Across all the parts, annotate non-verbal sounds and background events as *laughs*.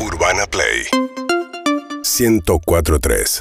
Urbana Play. 1043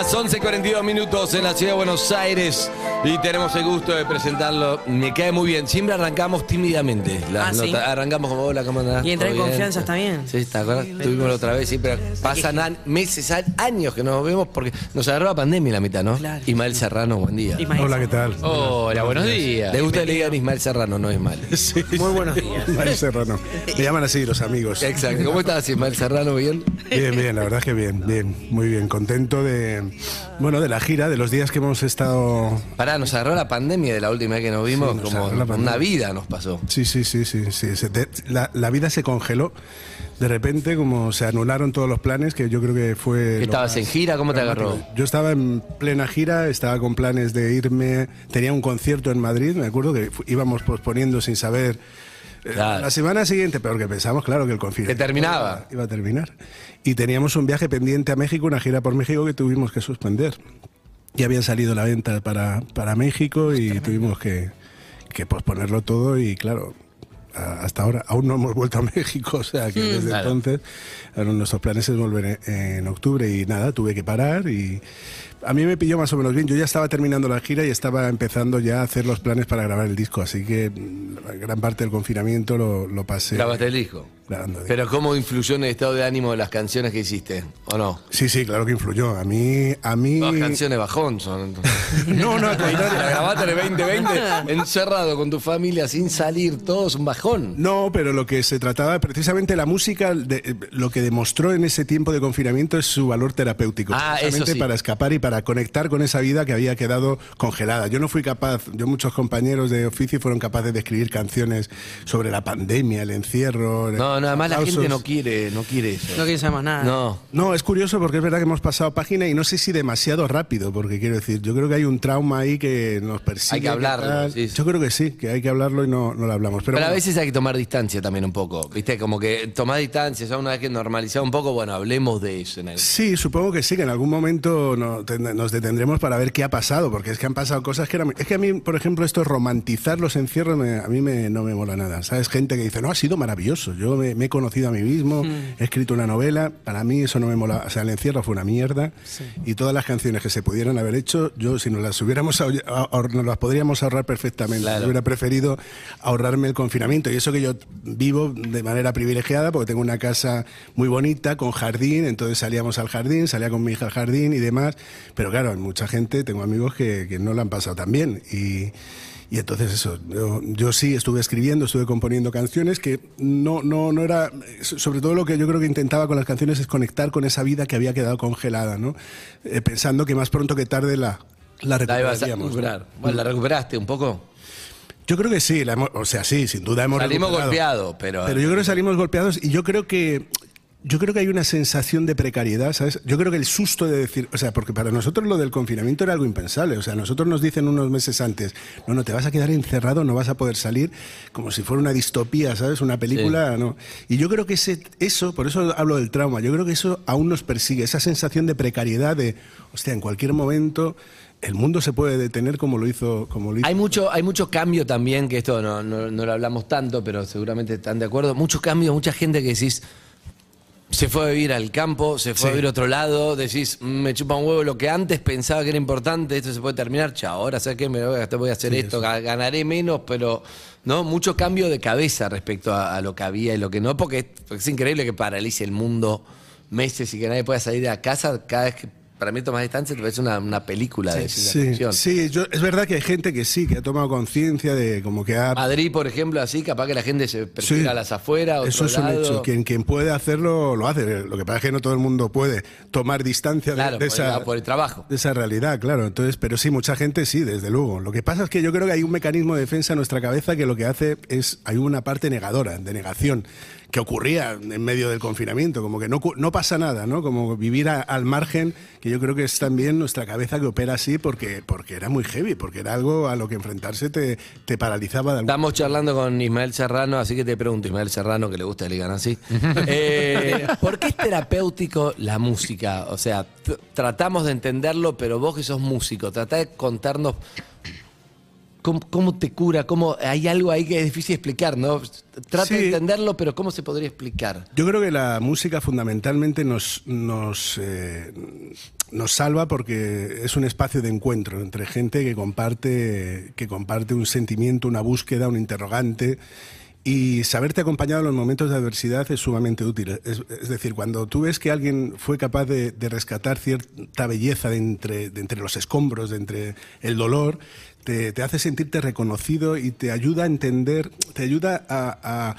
Amigas, 11.42 minutos en la ciudad de Buenos Aires y tenemos el gusto de presentarlo. Me cae muy bien. Siempre arrancamos tímidamente. las Ah. Arrancamos como hola, ¿cómo andás? Y entra en confianza, está bien. Sí, ¿te acuerdas? Tuvimos la otra vez, siempre pasan an- meses, años que nos vemos porque nos agarró la pandemia la mitad, ¿no? Claro. Ismael Serrano, buen día. Ismael. Hola, ¿qué tal? Hola, buenos días. ¿Le gusta le digan Ismael Serrano, no Ismael? *laughs* Sí. Muy buenos días. Ismael Serrano. Me llaman así los amigos. Exacto. ¿Cómo estás, Ismael Serrano? ¿Bien? Bien, bien, la verdad es que bien, bien, muy bien. Contento de, bueno, de la gira, de los días que hemos estado... Pará, nos agarró la pandemia de la última vez que nos vimos, Sí, nos como la una vida nos pasó. Sí, sí, sí, sí. sí. La, la vida se congeló. De repente, como se anularon todos los planes, que yo creo que fue... ¿Estabas más en gira? ¿Cómo te agarró? Yo estaba en plena gira, estaba con planes de irme... Tenía un concierto en Madrid, me acuerdo que íbamos posponiendo sin saber... eh, Claro. La semana siguiente, peor que pensamos, claro que el confinamiento Que terminaba. Iba a terminar. Y teníamos un viaje pendiente a México, una gira por México que tuvimos que suspender. Ya habían salido la venta para, para México y tuvimos que, que posponerlo todo y claro, hasta ahora aún no hemos vuelto a *laughs* México, o sea que desde Claro. entonces ahora nuestros planes es volver en, en octubre y nada, tuve que parar y a mí me pilló más o menos bien. Yo ya estaba terminando la gira y estaba empezando ya a hacer los planes para grabar el disco, así que mm, gran parte del confinamiento lo, lo pasé Grabaste el disco. grabando. Pero ¿cómo influyó en el estado de ánimo de las canciones que hiciste? ¿O no? Sí, sí, claro que influyó. A mí, a mí. Todas canciones bajón son. *laughs* No, no, La grabaste en el 2020 encerrado con tu familia sin salir, todo es un bajón. No, pero lo que se trataba, precisamente la música, de- lo que demostró en ese tiempo de confinamiento es su valor terapéutico. Ah, eso sí. para escapar y para conectar con esa vida que había quedado congelada. Yo no fui capaz, yo muchos compañeros de oficio fueron capaces de escribir canciones sobre la pandemia, el encierro. No, nada más la aplausos. gente no quiere, no quiere eso. No quiere saber más nada. No. No, es curioso porque es verdad que hemos pasado página y no sé si demasiado rápido, porque quiero decir, yo creo que hay un trauma ahí que nos persigue. Hay que hablarlo, sí, sí. Yo creo que sí, que hay que hablarlo y no, no lo hablamos. Pero, Pero, a veces hay que tomar distancia también un poco. ¿Viste? Como que tomar distancia, ya una vez que normalizar un poco, bueno, hablemos de eso. En el... Sí, supongo que sí, que en algún momento no- nos detendremos para ver qué ha pasado, porque es que han pasado cosas que eran... Es que a mí, por ejemplo, esto de romantizar los encierros, me- a mí me- no me mola nada. ¿Sabes? Gente que dice, no, ha sido maravilloso, yo me, me he conocido a mí mismo, he escrito una novela, para mí eso no me mola. O sea, el encierro fue una mierda y todas las canciones que se pudieran haber hecho, yo si nos las hubiéramos ahor- nos las podríamos ahorrar perfectamente. Claro. Yo hubiera preferido ahorrarme el confinamiento y eso que yo vivo de manera privilegiada porque tengo una casa muy bonita con jardín, entonces salíamos al jardín, salía con mi hija al jardín y demás, pero claro, hay mucha gente, tengo amigos que, que no la han pasado tan bien y, y entonces eso, yo, yo sí estuve escribiendo, estuve componiendo canciones que no, no, no era, sobre todo lo que yo creo que intentaba con las canciones es conectar con esa vida que había quedado congelada, ¿no? Eh, pensando que más pronto que tarde la, la La ibas a recuperaríamos. ¿no? recuperar. Bueno, ¿la recuperaste un poco? Yo creo que sí, la hemos- o sea, sí, sin duda hemos Salimos golpeados, pero. Pero yo creo que salimos golpeados y yo creo que yo creo que hay una sensación de precariedad, ¿sabes? Yo creo que el susto de decir, o sea, porque para nosotros lo del confinamiento era algo impensable, o sea, nosotros nos dicen unos meses antes, no, no, te vas a quedar encerrado, no vas a poder salir, como si fuera una distopía, ¿sabes? Una película, ¿no? Y yo creo que ese, eso, por eso hablo del trauma, yo creo que eso aún nos persigue, esa sensación de precariedad de, hostia, en cualquier momento el mundo se puede detener como lo hizo, como lo hizo. Hay mucho, hay mucho cambio también, que esto no, no, no lo hablamos tanto, pero seguramente están de acuerdo. Mucho cambio, mucha gente que decís, se fue a vivir al campo, se fue a vivir a otro lado, decís, "Mm, me chupa un huevo lo que antes pensaba que era importante, esto se puede terminar, chao, ahora sé que me voy a, voy a hacer esto, ga- ganaré menos, pero no, mucho cambio de cabeza respecto a, a lo que había y lo que no, porque, es- porque es increíble que paralice el mundo meses y que nadie pueda salir de la casa cada vez que para mí tomas distancia te parece una, una película de ciencia Sí, ficción. sí yo- es verdad que hay gente que sí, que ha tomado conciencia de como que ha... Madrid, por ejemplo, así, capaz que la gente se prefiere Sí, a las afueras, Eso es un hecho. Quien, quien puede hacerlo, lo hace. Lo que pasa es que no todo el mundo puede tomar distancia de- de, por, esa, el, por el trabajo. de esa realidad, claro. Entonces, pero sí, mucha gente sí, desde luego. Lo que pasa es que yo creo que hay un mecanismo de defensa en nuestra cabeza que lo que hace es, hay una parte negadora, de negación, que ocurría en medio del confinamiento, como que no, no pasa nada, ¿no? Como vivir a- al margen, que yo creo que es también nuestra cabeza que opera así porque, porque era muy heavy, porque era algo a lo que enfrentarse te, te paralizaba de alguna Estamos charlando con Ismael Serrano, así que te pregunto, Ismael Serrano, que le gusta que le digan así. *laughs* Eh, ¿Por qué es terapéutico la música? O sea, tratamos de entenderlo, pero vos que sos músico, tratá de contarnos ¿Cómo, cómo te cura? ¿Cómo, hay algo ahí que es difícil explicar, ¿no? Trato Sí. de entenderlo, pero ¿cómo se podría explicar? Yo creo que la música fundamentalmente nos, nos, eh, nos salva porque es un espacio de encuentro entre gente que comparte, que comparte un sentimiento, una búsqueda, un interrogante. Y saberte acompañado en los momentos de adversidad es sumamente útil. Es, es decir, cuando tú ves que alguien fue capaz de, de rescatar cierta belleza de entre, de entre los escombros, de entre el dolor, te, te hace sentirte reconocido y te ayuda a entender, te ayuda a, a-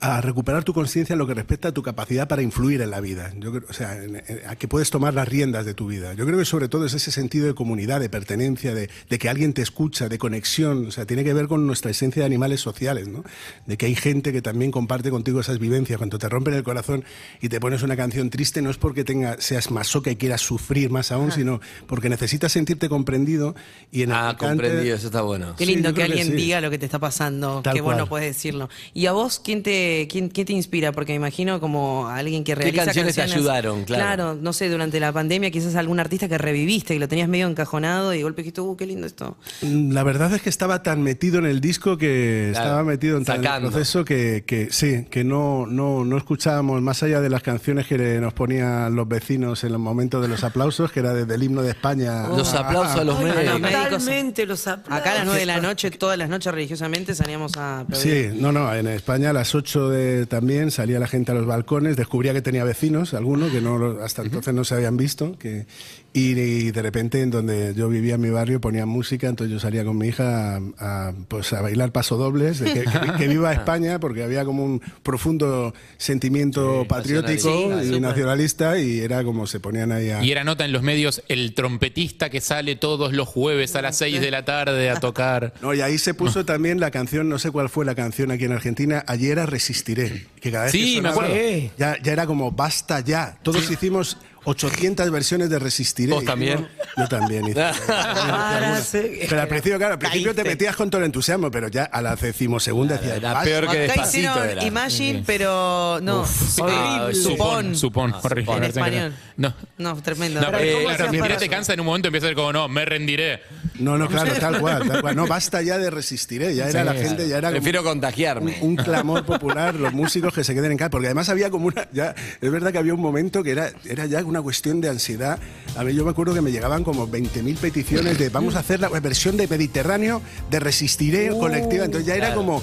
a recuperar tu conciencia en lo que respecta a tu capacidad para influir en la vida. Yo creo, o sea, en- en- a que puedes tomar las riendas de tu vida. Yo creo que sobre todo es ese sentido de comunidad, de pertenencia, de, de que alguien te escucha, de conexión. O sea, tiene que ver con nuestra esencia de animales sociales, ¿no? De que hay gente que también comparte contigo esas vivencias. Cuando te rompen el corazón y te pones una canción triste, no es porque tenga, seas masoca y quieras sufrir más aún, sino porque necesitas sentirte comprendido y en el Ah, comprendido, eso está bueno. Qué Sí, lindo yo que creo que alguien sí. diga lo que te está pasando, Tal que vos no cual. puedes decirlo. ¿Y a vos quién te, quién, quién te inspira? Porque me imagino como alguien que realiza canciones te ayudaron? Claro. Claro, no sé, durante la pandemia quizás algún artista que reviviste y lo tenías medio encajonado y de golpe dijiste, uh, qué lindo esto. Mm, La verdad es que estaba tan metido en el disco que Claro, estaba metido en, tan el proceso que, que sí, que no, no, no escuchábamos más allá de las canciones que nos ponían los vecinos en los momentos de los aplausos, que era desde el himno de España. Los aplausos a los a médicos. Totalmente los aplausos. Acá a las 9 de la noche, todas las noches religiosamente salíamos a aplaudir. Sí, no, no, en España a las 8 de, también salía la gente a los balcones, descubría que tenía vecinos, algunos que no hasta entonces no se habían visto, que, y, y de repente en donde yo vivía en mi barrio ponían música, entonces yo salía con mi hija a, a, pues a bailar pasodobles, de que, que- que viva España, porque había como un profundo sentimiento patriótico nacionalista, y nacionalista y era como se ponían ahí a... Y era nota en los medios el trompetista que sale todos los jueves a las 6 de la tarde a tocar. *laughs* No, y ahí se puso *laughs* también la canción, no sé cuál fue la canción aquí en Argentina, Ayer era Resistiré. Que cada vez Sí, que me sonaba, acuerdo. Sí. Ya, ya era como, basta ya. Todos hicimos 800 versiones de Resistiré. ¿Vos también? Yo también hice. *laughs* Para ser- Pero al principio, claro, al principio te Caíste. metías con todo el entusiasmo, pero ya a la decimosegunda decías, era peor que despacito era. Imagine, pero no. Ah, horrible. supón. Supón. Supón, horrible. En español. No. No, tremendo. No, Pero ¿cómo claro, te cansa en un momento empieza a ser como, no, me rendiré. No, no, claro, tal cual, tal cual. No, basta ya de Resistiré. Ya era Sí, la claro. gente, ya era Prefiero contagiarme. un, un clamor popular, los músicos que se queden en casa, porque además había como una, ya, es verdad que había un momento que era, era ya una cuestión de ansiedad. A mí yo me acuerdo que me llegaban como 20.000 peticiones de vamos a hacer la versión de Mediterráneo de Resistiré colectiva, entonces ya era claro, como,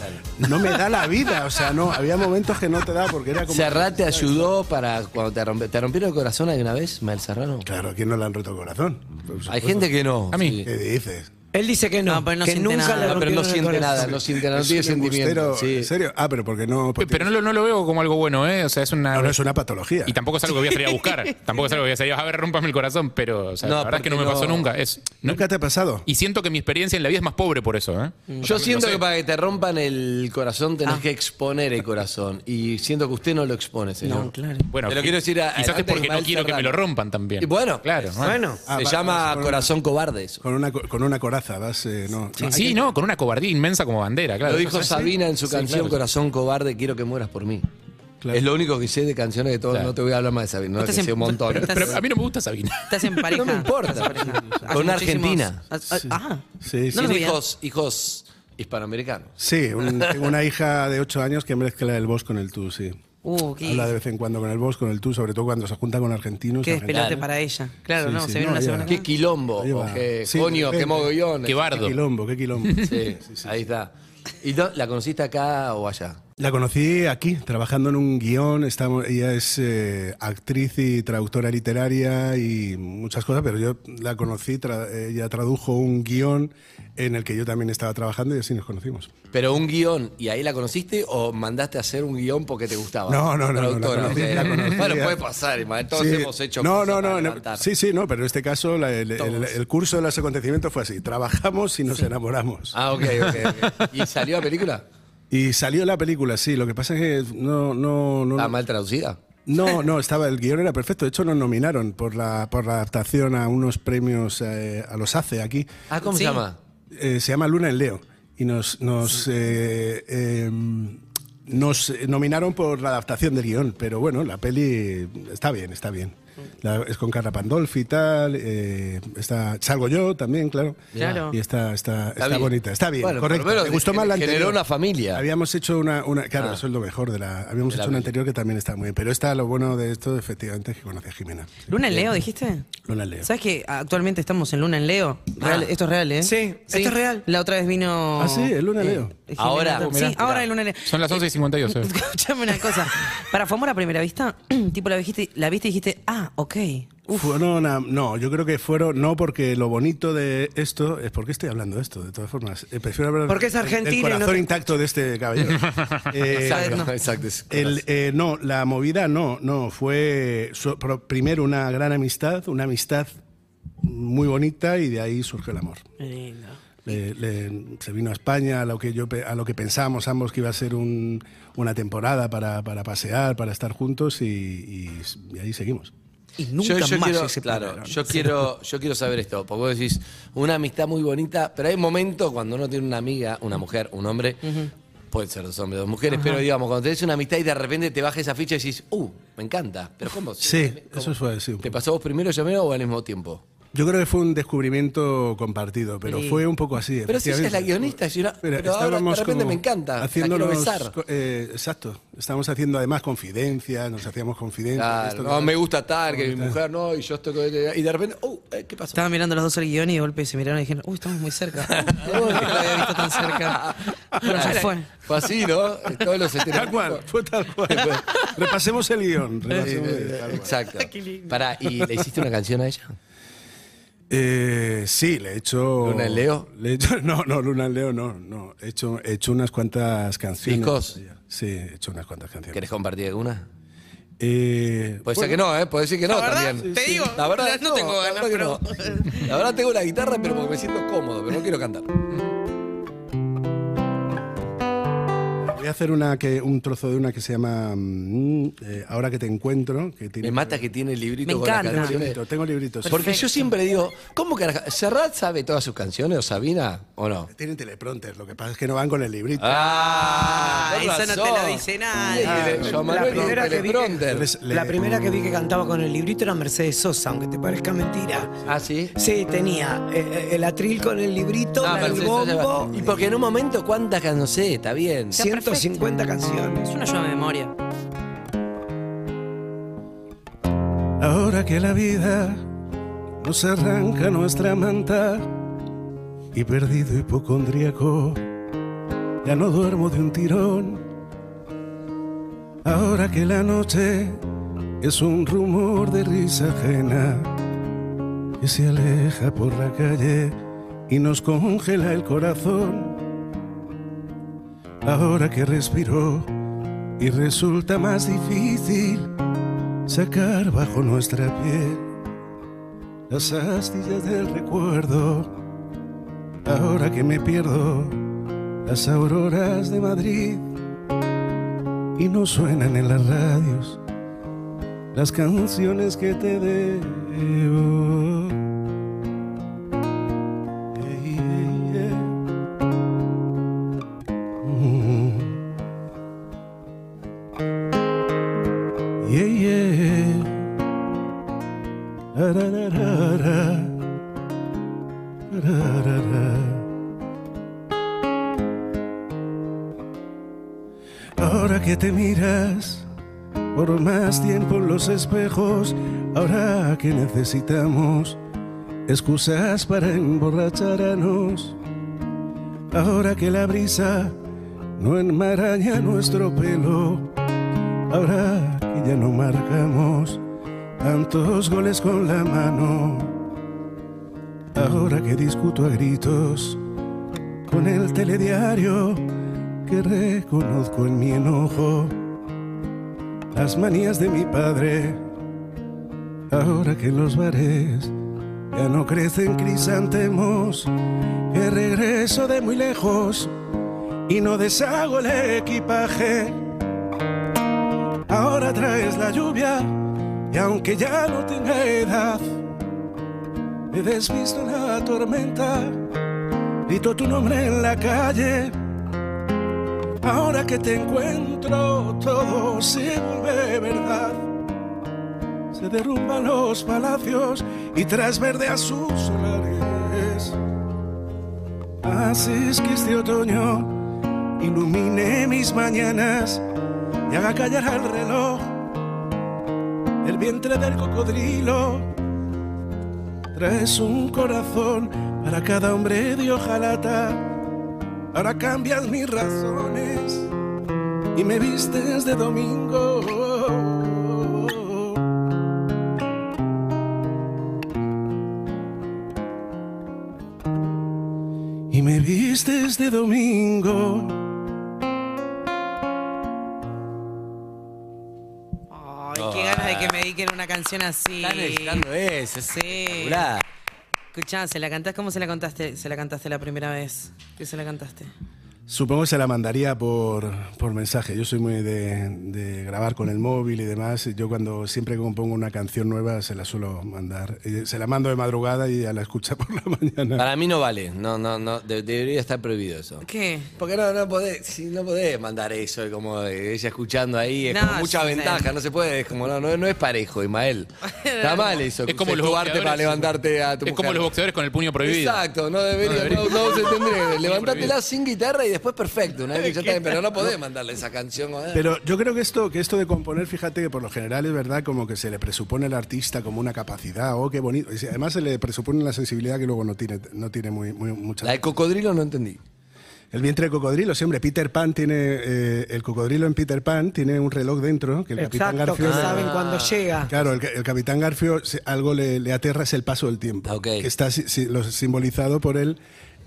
no me da la vida, o sea, no, había momentos que no te da porque era como... Serrat te ayudó para cuando te, rompe- te rompieron el corazón alguna vez, Mel Serrano. Claro, ¿a quién no le han roto el corazón? Por Hay gente que no. A mí. sí. ¿Qué dices? Él dice que no, No, pero no que siente nunca nada. le No, pero no rompieron el siente corazón. nada, no siente nada, no Es tiene un sentimiento. embustero, Sí. ¿En serio? Ah, pero porque no... porque- Pero no lo, no lo veo como algo bueno, ¿eh? O sea, es una... no, no, es una patología. Y tampoco es algo que voy a salir a buscar. *laughs* tampoco es algo que voy a salir a ver, rompame el corazón, pero o sea, No, la verdad es que no me porque pasó no- nunca. Es, no- ¿Nunca te ha pasado? y siento que mi experiencia en la vida es más pobre por eso, ¿eh? Yo siento sé. que para que te rompan el corazón Ah. tenés que exponer el corazón. Y siento que usted no lo expone, señor. No, claro. Bueno, Pero qui- quiero decir, a- quizás es porque no Ismael quiero que me lo rompan también. Y bueno, claro. ¿no? Bueno, Ah, Se va- llama corazón cobarde eso. Con una, co- con una coraza, vas... eh, no, no, Sí, no, con una cobardía inmensa como bandera, claro. lo dijo. Sabina en su Sí, canción claro. Corazón cobarde, quiero que mueras por mí. Claro. Es lo único que sé de canciones que todo, Claro. no te voy a hablar más de Sabina, no, que estás sé en- un montón. pero- Pero a mí no me gusta Sabina. Estás en *laughs* pareja. No me importa. Con una argentina. Ah, Ah, Sí, sí. No sabía. hijos, hijos hispanoamericanos. Sí, un- tengo una hija de 8 años que mezcla el vos con el tú, sí. Uh, qué, Habla de vez en cuando con el vos, con el tú, sobre todo cuando se junta con argentinos. qué despelote para ella. Claro, Sí, no, sí, se viene no, una semana Qué quilombo, qué Sí, coño, qué mogollones. Qué bardo. Qué quilombo, qué quilombo. Sí, ahí está. ¿Y no- la conociste acá o allá? La conocí aquí, trabajando en un guion. Ella es eh, actriz y traductora literaria y muchas cosas, pero yo la conocí, tra- ella tradujo un guion en el que yo también estaba trabajando y así nos conocimos. ¿Pero un guion y ahí la conociste o mandaste a hacer un guion porque te gustaba? No, no, no, no, la conocí, la conocí. Bueno, puede pasar, todos Sí. hemos hecho no, cosas no, no, levantar. Sí, sí, no, pero en este caso la- el, el- el curso de los acontecimientos fue así. Trabajamos y nos enamoramos. Ah, ok, ok, ok. ¿Y salió a película? Y salió la película, sí. Lo que pasa es que no, no, no. ¿Está mal traducida? No, no, estaba, el guion era perfecto. De hecho, nos nominaron por la, por la adaptación a unos premios eh, a los ACE aquí. Ah, ¿cómo Sí. se llama? Eh, se llama Luna en Leo. Y nos, nos, eh, eh, nos nominaron por la adaptación del guion. Pero bueno, la peli está bien, está bien. La- es con Carla Pandolfi y tal. eh, está, salgo yo también, claro. Claro. Y está, está, está, bonita. Está bien, Bueno, correcto. Me gustó más la generó anterior. una familia. Habíamos hecho una, una claro, Ah. eso es lo mejor de la. Habíamos De la hecho una anterior que también está muy bien. Pero esta, lo bueno de esto, efectivamente, es que conoce a Jimena. ¿Luna en Leo dijiste? Luna Leo. ¿Sabes que actualmente estamos en Luna en Leo? Real- Ah. Esto es real, ¿eh? Sí, esto es real. La otra vez vino. Ah, sí, es Luna en Leo. Jimena Ahora. Mirá, sí, ahora es Luna en Leo. Son las 11 y 58. *laughs* Escuchame una cosa. Para fue amor a primera vista, *clears throat* tipo la viste, la viste y dijiste, ah, ok. Fueron a- no, yo creo que fueron, no porque lo bonito de esto, es porque estoy hablando de esto, de todas formas. Eh, prefiero hablar Porque es argentino del no corazón te- intacto de este caballero. *laughs* Eh, Exacto, no. exacto. el, eh, no, la movida no, no, fue so- primero una gran amistad, una amistad muy bonita y de ahí surgió el amor. Le- le- se vino a España a lo que yo pe- a lo que pensábamos ambos que iba a ser un- una temporada para, para pasear, para estar juntos y, y- y ahí seguimos. Y nunca yo, yo más quiero, se claro, yo quiero, yo quiero saber esto, porque vos decís una amistad muy bonita, pero hay momentos cuando uno tiene una amiga, una mujer, un hombre, puede ser dos hombres, dos mujeres, pero digamos, cuando tenés una amistad y de repente te baja esa ficha y decís, uh, me encanta, pero ¿cómo? Sí, ¿Cómo? eso así. un ¿Te pasó vos primero, llamé o al mismo tiempo? Yo creo que fue un descubrimiento compartido, pero Sí. fue un poco así. Pero si ella es la guionista, si Mira, pero ahora de estábamos repente me encanta, haciéndonos eh, exacto. Estábamos haciendo además confidencias, nos hacíamos confidencias. Claro, esto no, que- me gusta tal, que mi mujer no, y yo estoy con- Y de repente, uh, eh, ¿qué pasó? Estaban mirando los dos el guion y de golpe se miraron y dijeron, uy, estamos muy cerca. *laughs* Uy, no lo había visto tan cerca. Bueno, ya fue. Fue así, ¿no? Todos los Tal cual, fue tal cual. *laughs* repasemos el guion. repasemos el- tal cual. Exacto. Pará, ¿y le hiciste una canción a ella? Eh, sí, le he hecho. ¿Luna en Leo? Le he hecho, *laughs* no, no, Luna en Leo no. no. He, hecho, he hecho unas cuantas canciones. ¿Discos? Sí, he hecho unas cuantas canciones. ¿Querés compartir alguna? Eh, Puede ser que no, ¿eh? Puede decir que no La verdad, también. te digo, la verdad, no tengo la ganas, verdad que no. *laughs* La verdad tengo la guitarra, pero porque me siento cómodo, pero no quiero cantar. Voy a hacer una que, un trozo de una que se llama mm, eh, Ahora que te encuentro. Que tiene Me mata que tiene el librito Me con las encanta. Tengo canciones. librito, tengo libritos. Porque yo siempre digo, ¿cómo carajo? ¿Serrat sabe todas sus canciones o Sabina o no? Tienen teleprompter, lo que pasa es que no van con el librito. Ah, con eso no te razón. lo dice nadie. Sí, Ah, la Manuel primera que vi que- teleprompter. Entonces, le- La primera que vi que cantaba con el librito era Mercedes Sosa, aunque te parezca mentira. Ah, sí. Sí, tenía eh, eh, el atril con el librito, Ah, el Mercedes Sosa bombo. Y porque en un momento, ¿cuántas canciones? No sé, está bien. Está 150 canciones. Es una ayuda de memoria. Ahora que la vida nos arranca nuestra manta y perdido hipocondríaco, ya no duermo de un tirón. Ahora que la noche es un rumor de risa ajena que se aleja por la calle y nos congela el corazón. Ahora que respiro y resulta más difícil sacar bajo nuestra piel las astillas del recuerdo. Ahora que me pierdo las auroras de Madrid y no suenan en las radios las canciones que te debo. Que necesitamos excusas para emborracharnos, ahora que la brisa no enmaraña nuestro pelo, ahora que ya no marcamos tantos goles con la mano, ahora que discuto a gritos con el telediario que reconozco en mi enojo las manías de mi padre, ahora que los bares ya no crecen crisantemos, que regreso de muy lejos y no deshago el equipaje. Ahora traes la lluvia y aunque ya no tenga edad, me desvisto en la tormenta, grito tu nombre en la calle. Ahora que te encuentro todo se vuelve verdad, se derrumban los palacios y tras verde a sus solares. Haces que este otoño ilumine mis mañanas y haga callar al reloj el vientre del cocodrilo. Traes un corazón para cada hombre de hojalata. Ahora cambias mis razones y me vistes de domingo. Me vistes de domingo. Ay, qué ganas de que me dediquen una canción así. Están necesitando eso, es Sí. Escuchá, ¿se la cantás? ¿Cómo se la contaste? ¿Se la cantaste la primera vez? ¿Qué se la cantaste? Supongo que se la mandaría por, por mensaje. Yo soy muy de, de grabar con el móvil y demás. Yo cuando siempre que compongo una canción nueva se la suelo mandar. Se la mando de madrugada y a la escucha *laughs* por la mañana. Para mí no vale, no, no, no, de- debería estar prohibido eso. ¿Qué? Porque no, no podés, si no podés mandar eso, como de ella escuchando ahí, es No, como mucha sí, ventaja, no se puede, es como, no, no, no es parejo, Ismael. *laughs* Está mal eso, Es como los arte para boxeadores. levantarte a tu Es como los boxeadores con el puño prohibido. Exacto, no debería, debería. no, no se tendría. *laughs* Levantátela sin guitarra y después perfecto, una vez que ya está bien, pero no podés mandarle esa canción. ¿eh? Pero yo creo que esto, que esto de componer, fíjate que por lo general es verdad como que se le presupone al artista como una capacidad, oh, qué bonito. Y además se le presupone la sensibilidad que luego no tiene, no tiene muy, muy mucha. La de cocodrilo no entendí. El vientre de cocodrilo, siempre Peter Pan tiene, eh, el cocodrilo en Peter Pan tiene un reloj dentro que el capitán Exacto, que saben cuándo llega. Claro, el, el capitán Garfio algo le, le aterra es el paso del tiempo, Ok. que está si- si- lo- simbolizado por el...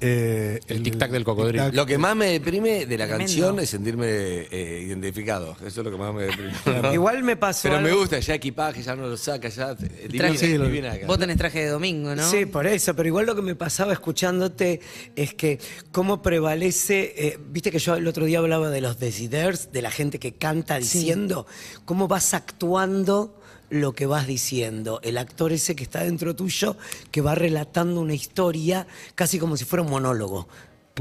eh, El tic-tac del cocodrilo. Lo que más me deprime de la Tremendo. canción es sentirme eh, identificado. Eso es lo que más me deprime. *laughs* Igual me pasó Pero me gusta, ya equipaje, ya no lo saca, ya. Divina, Traje- Sí, divina acá. Vos tenés traje de domingo, ¿no? Sí, por eso, pero igual lo que me pasaba escuchándote es que cómo prevalece, eh, viste que yo el otro día hablaba de los deciders, de la gente que canta diciendo, cómo vas actuando lo que vas diciendo, el actor ese que está dentro tuyo, que va relatando una historia casi como si fuera un monólogo,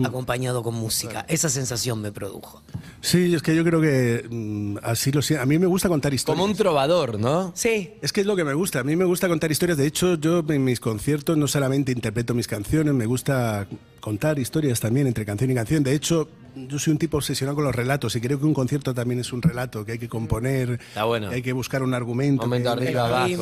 acompañado con música. Esa sensación me produjo. Sí, es que yo creo que mm, así lo siento. A mí me gusta contar historias. Como un trovador, ¿no? Sí, Es que es lo que me gusta. A mí me gusta contar historias. De hecho, yo en mis conciertos no solamente interpreto mis canciones, me gusta contar historias también entre canción y canción. De hecho, yo soy un tipo obsesionado con los relatos y creo que un concierto también es un relato que hay que componer, Está bueno. que hay que buscar un argumento. Momento que- arriba, abajo. y, en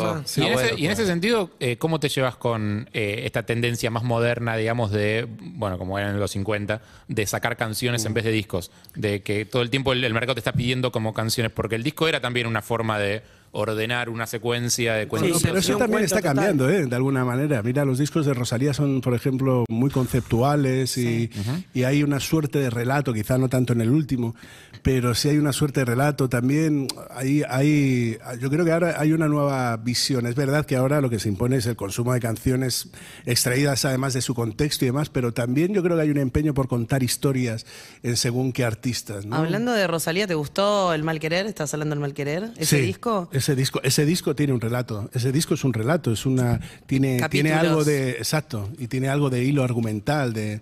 bueno, ese, y en ese sentido, eh, ¿cómo te llevas con eh, esta tendencia más moderna, digamos, de, bueno, como era en los 50, de sacar canciones en vez de discos? De que todo el tiempo el, el mercado te está pidiendo como canciones, porque el disco era también una forma de ordenar una secuencia de cuentos. pero sí, eso un también está total. cambiando, ¿eh? de alguna manera. Mira, los discos de Rosalía son, por ejemplo, muy conceptuales y, y hay una suerte de relato, quizá no tanto en el último, pero sí hay una suerte de relato también. Hay, hay, yo creo que ahora hay una nueva visión. Es verdad que ahora lo que se impone es el consumo de canciones extraídas además de su contexto y demás, pero también yo creo que hay un empeño por contar historias en según qué artistas. ¿no? Hablando de Rosalía, ¿te gustó El Mal Querer? ¿Estás hablando del Mal Querer? ¿Ese Sí, disco? Ese disco, ese disco tiene un relato. Ese disco es un relato, es una tiene tiene algo de exacto y tiene algo de hilo argumental de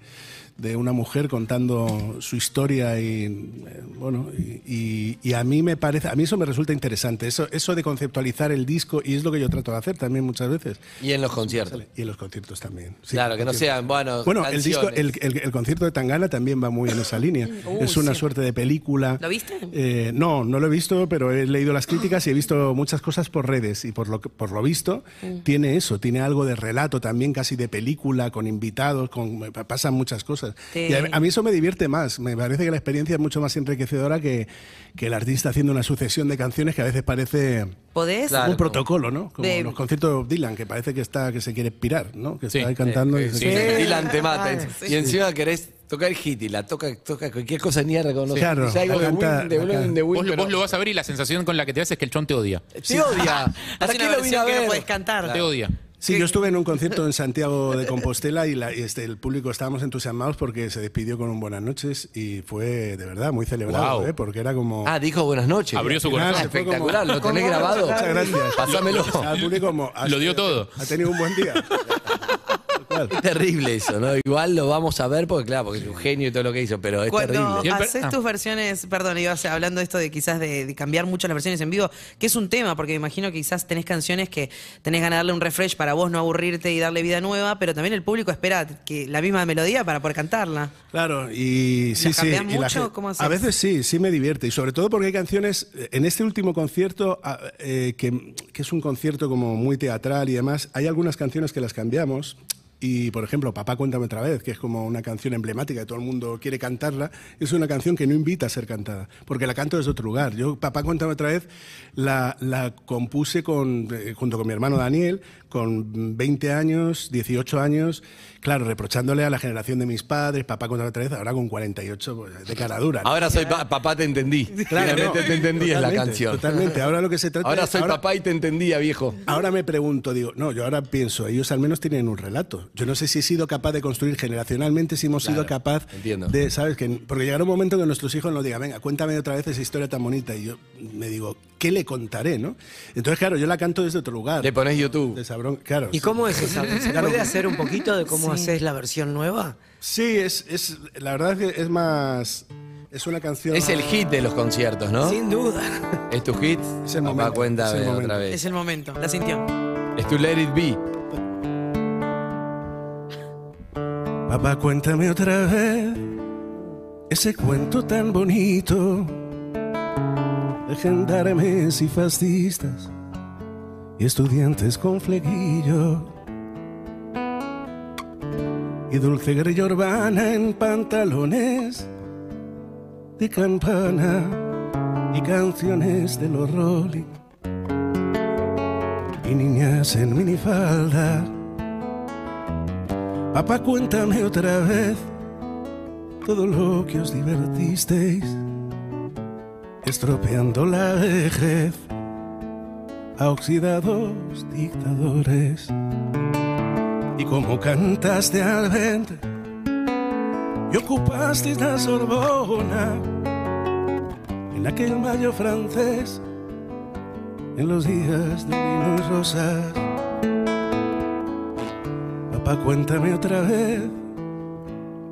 de una mujer contando su historia y eh, bueno y, y- y a mí me parece a mí eso me resulta interesante eso eso de conceptualizar el disco y es lo que yo trato de hacer también muchas veces Y en los conciertos. y en los conciertos también Sí, Claro, que no sean, bueno, bueno el disco el, el- el concierto de Tangana también va muy en esa línea *laughs* es una sí. suerte de película ¿Lo viste? eh, no, no lo he visto, pero he leído las críticas y he visto muchas cosas por redes y por lo, que- por lo visto tiene eso, tiene algo de relato también, casi de película, con invitados, con, pasan muchas cosas. Sí. Y a, a mí eso me divierte más, me parece que la experiencia es mucho más enriquecedora que, que el artista haciendo una sucesión de canciones que a veces parece ¿Podés? Claro. un protocolo, ¿no? Como De- los conciertos de Bob Dylan, que parece que está que se quiere pirar, ¿no? Que Sí, está ahí cantando y Eh, se sí, Dylan te mata. Ah, Y encima querés tocar el hit y la toca, toca cualquier cosa ni a reconocer. Claro, algo de Win, de Vos, lo- pero vos lo vas a ver y la sensación con la que te das es que el chon te odia. Te odia. *laughs* ¿Para Hace qué lo vine a que no ver? podés cantar. Te odia. Sí, yo estuve en un concierto en Santiago de Compostela y, la- y este, el público estábamos entusiasmados porque se despidió con un buenas noches y fue de verdad muy celebrado. ¿eh? porque era como... Ah, dijo buenas noches. Abrió su Ah, corazón. como- espectacular, ¿lo tenés *laughs* grabado? Muchas gracias. Pásamelo. El público como, Lo dio todo. Ha tenido un buen día. Es terrible eso, ¿no? Igual lo vamos a ver porque, claro, porque es un genio y todo lo que hizo, pero es Cuando terrible. Haces ah. tus versiones, perdón, iba a ser- hablando de esto de quizás de, de cambiar mucho las versiones en vivo, que es un tema, porque me imagino que quizás tenés canciones que tenés ganas de darle un refresh para vos no aburrirte y darle vida nueva, pero también el público espera que la misma melodía para poder cantarla. Claro, y sí, ¿La sí. y mucho? a veces sí, sí me divierte. Y sobre todo porque hay canciones, eh, en este último concierto, ah, eh, que, que es un concierto como muy teatral y demás, hay algunas canciones que las cambiamos. Y, por ejemplo, Papá, cuéntame otra vez, que es como una canción emblemática que todo el mundo quiere cantarla, es una canción que no invita a ser cantada, porque la canto desde otro lugar. Yo, Papá, cuéntame otra vez, la, la compuse con, eh, junto con mi hermano Daniel, con 20 años, 18 años, claro, reprochándole a la generación de mis padres, Papá, cuéntame otra vez, ahora con 48, pues, de cara dura. ¿no? Ahora soy pa- papá, te entendí. Claro, Finalmente no, te entendí es la totalmente, canción. Totalmente. Ahora lo que se trata Ahora es- soy papá y te entendía, viejo. Ahora me pregunto, digo, no, yo ahora pienso, ellos al menos tienen un relato. Yo no sé si he sido capaz de construir generacionalmente, si hemos sido capaz entiendo. de, ¿sabes? Que, porque llegará un momento que nuestros hijos nos digan, venga, cuéntame otra vez esa historia tan bonita. Y yo me digo, ¿qué le contaré, no? Entonces, claro, yo la canto desde otro lugar. Le pones YouTube. De Sabrón, claro. ¿Y cómo es esa? *laughs* ¿Se Claro. puede hacer un poquito de cómo haces la versión nueva? Sí, es, es, la verdad es que es más, es una canción... Es el hit de los conciertos, ¿no? Sin duda. ¿Es tu hit? Es el Papá, momento, cuéntame es el momento. otra vez. Es el momento, la sintió. Es tu Let It Be. Papá, cuéntame otra vez ese cuento tan bonito de gendarmes y fascistas y estudiantes con flequillo y dulce grilla urbana en pantalones de campana y canciones de los Rolling y niñas en minifalda. Papá, cuéntame otra vez todo lo que os divertisteis, estropeando la vejez a oxidados dictadores. Y como cantaste al vente y ocupasteis la Sorbona en aquel mayo francés, en los días de vino y rosas. Papá, cuéntame otra vez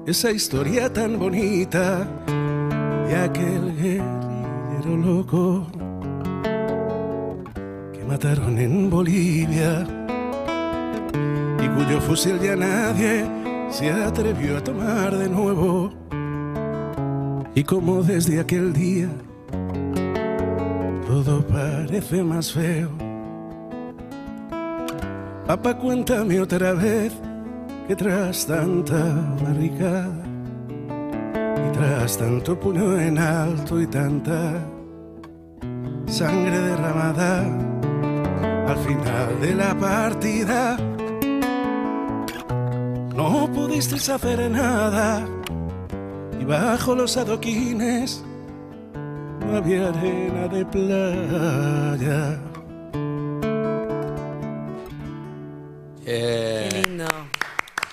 esa historia tan bonita de aquel loco que mataron en Bolivia y cuyo fusil ya nadie se atrevió a tomar de nuevo. Y como desde aquel día todo parece más feo. Papá, cuéntame otra vez que tras tanta barricada y tras tanto puño en alto y tanta sangre derramada, al final de la partida no pudisteis hacer nada y bajo los adoquines no había arena de playa. Eh, Qué lindo.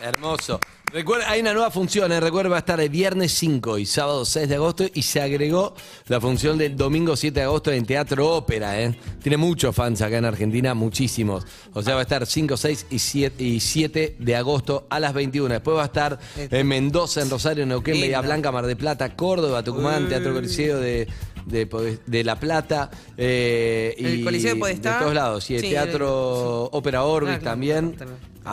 Hermoso. Recuerda, hay una nueva función, eh, recuerda, va a estar el viernes 5 y sábado 6 de agosto y se agregó la función del domingo 7 de agosto en Teatro Ópera. ¿eh? Tiene muchos fans acá en Argentina, muchísimos. O sea, va a estar 5, 6 y 7, y 7 de agosto a las 21. Después va a estar en Mendoza, en Rosario, en Neuquén. Bahía Blanca, Mar de Plata, Córdoba, Tucumán, Teatro Coliseo de, de, de La Plata. eh, El y Coliseo de Podestá. todos lados. Y el Sí, Teatro Ópera Orbis Ah, claro, también.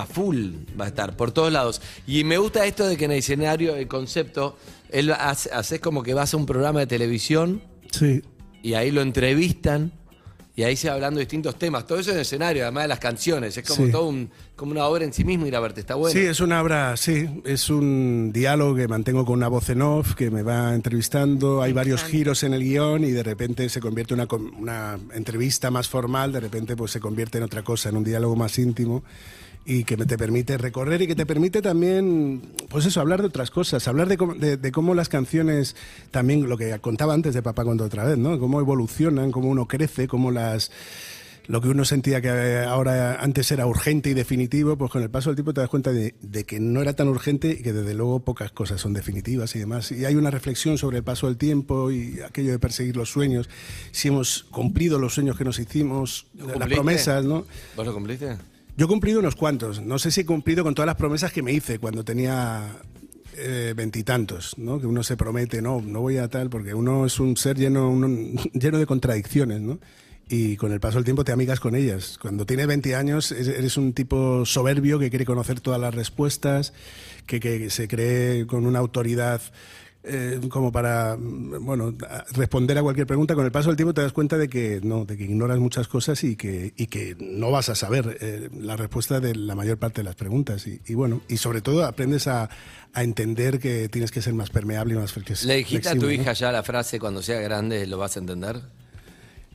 A full va a estar, por todos lados. Y me gusta esto de que en el escenario, el concepto, él hace, haces como que vas a un programa de televisión Sí. y ahí lo entrevistan y ahí se va hablando de distintos temas. Todo eso en el escenario, además de las canciones. Es como Sí. todo un, como una obra en sí mismo ir a verte, está bueno. Sí, es una obra, sí, es un diálogo que mantengo con una voz en off que me va entrevistando. Hay varios giros en el guion y de repente se convierte en una, com- una entrevista más formal, de repente pues se convierte en otra cosa, en un diálogo más íntimo y que me- te permite recorrer y que te permite también, pues eso, hablar de otras cosas, hablar de cómo, de- de cómo las canciones, también lo que contaba antes de Papá cuando otra vez, ¿no? Cómo evolucionan, cómo uno crece, cómo las lo que uno sentía que ahora antes era urgente y definitivo, pues con el paso del tiempo te das cuenta de, de que no era tan urgente y que desde luego pocas cosas son definitivas y demás. Y hay una reflexión sobre el paso del tiempo y aquello de perseguir los sueños, si hemos cumplido los sueños que nos hicimos, las promesas, ¿no? ¿Vos lo cumpliste? Yo he cumplido unos cuantos. No sé si he cumplido con todas las promesas que me hice cuando tenía eh, veintitantos, ¿no? Que uno se promete, no, no voy a tal, porque uno es un ser lleno, *laughs* lleno de contradicciones, ¿no? Y con el paso del tiempo te amigas con ellas. Cuando tienes 20 años es- eres un tipo soberbio que quiere conocer todas las respuestas, que, que se cree con una autoridad eh, como para mm, bueno responder a cualquier pregunta. Con el paso del tiempo te das cuenta de que no, de que ignoras muchas cosas y que, y que no vas a saber eh, la respuesta de la mayor parte de las preguntas. Y, y bueno, y sobre todo aprendes a, a entender que tienes que ser más permeable y más flexible. ¿Le dijiste a tu hija ya la frase cuando sea grande lo vas a entender?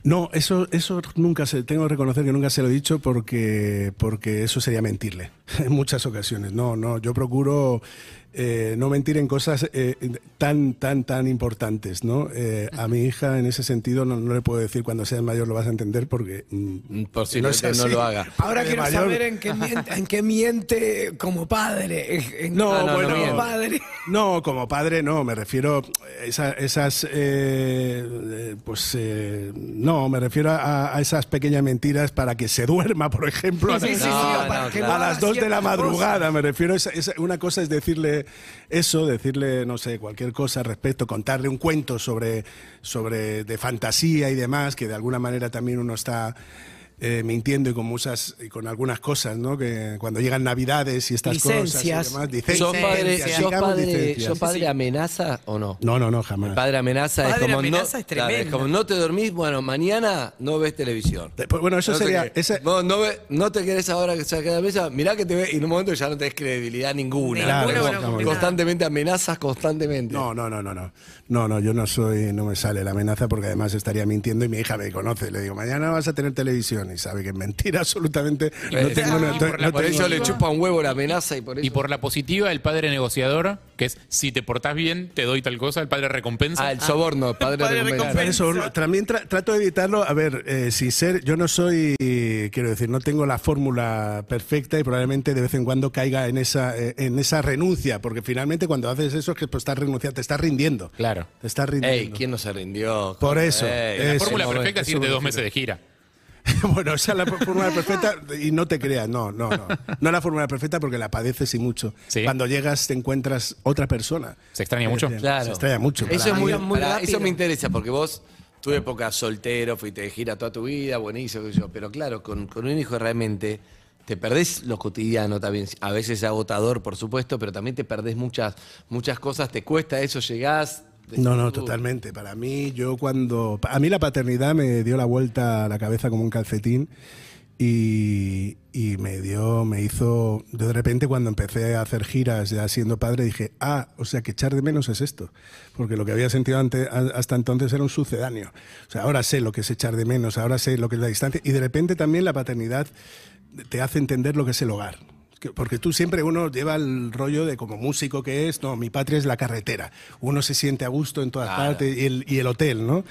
No, eso, eso nunca se, tengo que reconocer que nunca se lo he dicho porque, porque eso sería mentirle *laughs* en muchas ocasiones. No, no, yo procuro eh, no mentir en cosas eh, tan, tan, tan importantes, ¿no? Eh, a mi hija en ese sentido no, no le puedo decir cuando seas mayor lo vas a entender porque mm, Por si no no, lo haga. Ahora De quiero mayor- saber en qué, miente, en qué miente como padre. en- No, no, no bueno, como padre. No, como padre no, me refiero a esa- esas, eh, eh, pues eh, no, me refiero a, a esas pequeñas mentiras para que se duerma, por ejemplo, a, Sí, sí, sí, No, para no, que claro. a haga las dos de la madrugada. Me refiero a esa- esa- una cosa es decirle eso, decirle no sé cualquier cosa al respecto, contarle un cuento sobre sobre de fantasía y demás, que de alguna manera también uno está eh, mintiendo y con muchas y con algunas cosas, ¿no? Que cuando llegan Navidades y estas Licencias. cosas y demás, ¿Sos padre, licencias, sos digamos, padre, licencias. sos padre amenaza o no? No, no, no, jamás. El padre amenaza es como amenaza no, es claro, como no te dormís, bueno, mañana no ves televisión. Después, bueno, eso No sería. Vos no, ve- no te querés ahora que saque de la mesa, mirá que te ve y en un momento ya no tenés credibilidad ninguna. Bueno, complicado. constantemente amenazas, constantemente. No, no, no, no, no. No, no, yo no soy, no me sale la amenaza porque además estaría mintiendo y mi hija me conoce. Le digo, mañana vas a tener televisión y sabe que es mentira *laughs* absolutamente. No Eh, tengo, no, y por la- no por tengo- eso le chupa un huevo la amenaza y por eso. Y por la positiva, el padre negociador, que es si te portás bien, te doy tal cosa, el padre recompensa. Ah, el soborno, padre, Padre recompensa. recompensa. Eso, no, también tra- trato de evitarlo. A ver, eh, sin ser, yo no soy, quiero decir, no tengo la fórmula perfecta y probablemente de vez en cuando caiga en esa, eh, en esa renuncia, porque finalmente cuando haces eso es que pues, estás renunciando, te estás rindiendo. Claro. Te estás rindiendo. Ey, ¿quién no se rindió? Por eso, Ey, La eso, fórmula perfecta es eso irte me dos refiero. meses de gira. *laughs* bueno, esa es la fórmula perfecta y no te creas, no, no, no. No es la fórmula perfecta porque la padeces y mucho. Sí. Cuando llegas te encuentras otra persona. ¿Se extraña mucho? Eh, Claro. Se extraña mucho. Eso es muy, eso me interesa porque vos tu época soltero, fuiste de gira toda tu vida, buenísimo, qué sé yo, pero claro, con, con un hijo realmente te perdés lo cotidiano también, a veces es agotador, por supuesto, pero también te perdés muchas muchas cosas, te cuesta eso, llegás. No, no, totalmente. Para mí, yo cuando... A mí la paternidad me dio la vuelta a la cabeza como un calcetín y, y me dio, me hizo... De repente cuando empecé a hacer giras ya siendo padre dije, ah, o sea que echar de menos es esto. Porque lo que había sentido ante- a- hasta entonces era un sucedáneo. O sea, ahora sé lo que es echar de menos, ahora sé lo que es la distancia y de repente también la paternidad te hace entender lo que es el hogar. Que- Porque tú siempre uno lleva el rollo de como músico que es, no, mi patria es la carretera. Uno se siente a gusto en todas Claro. partes y el, y el hotel, ¿no?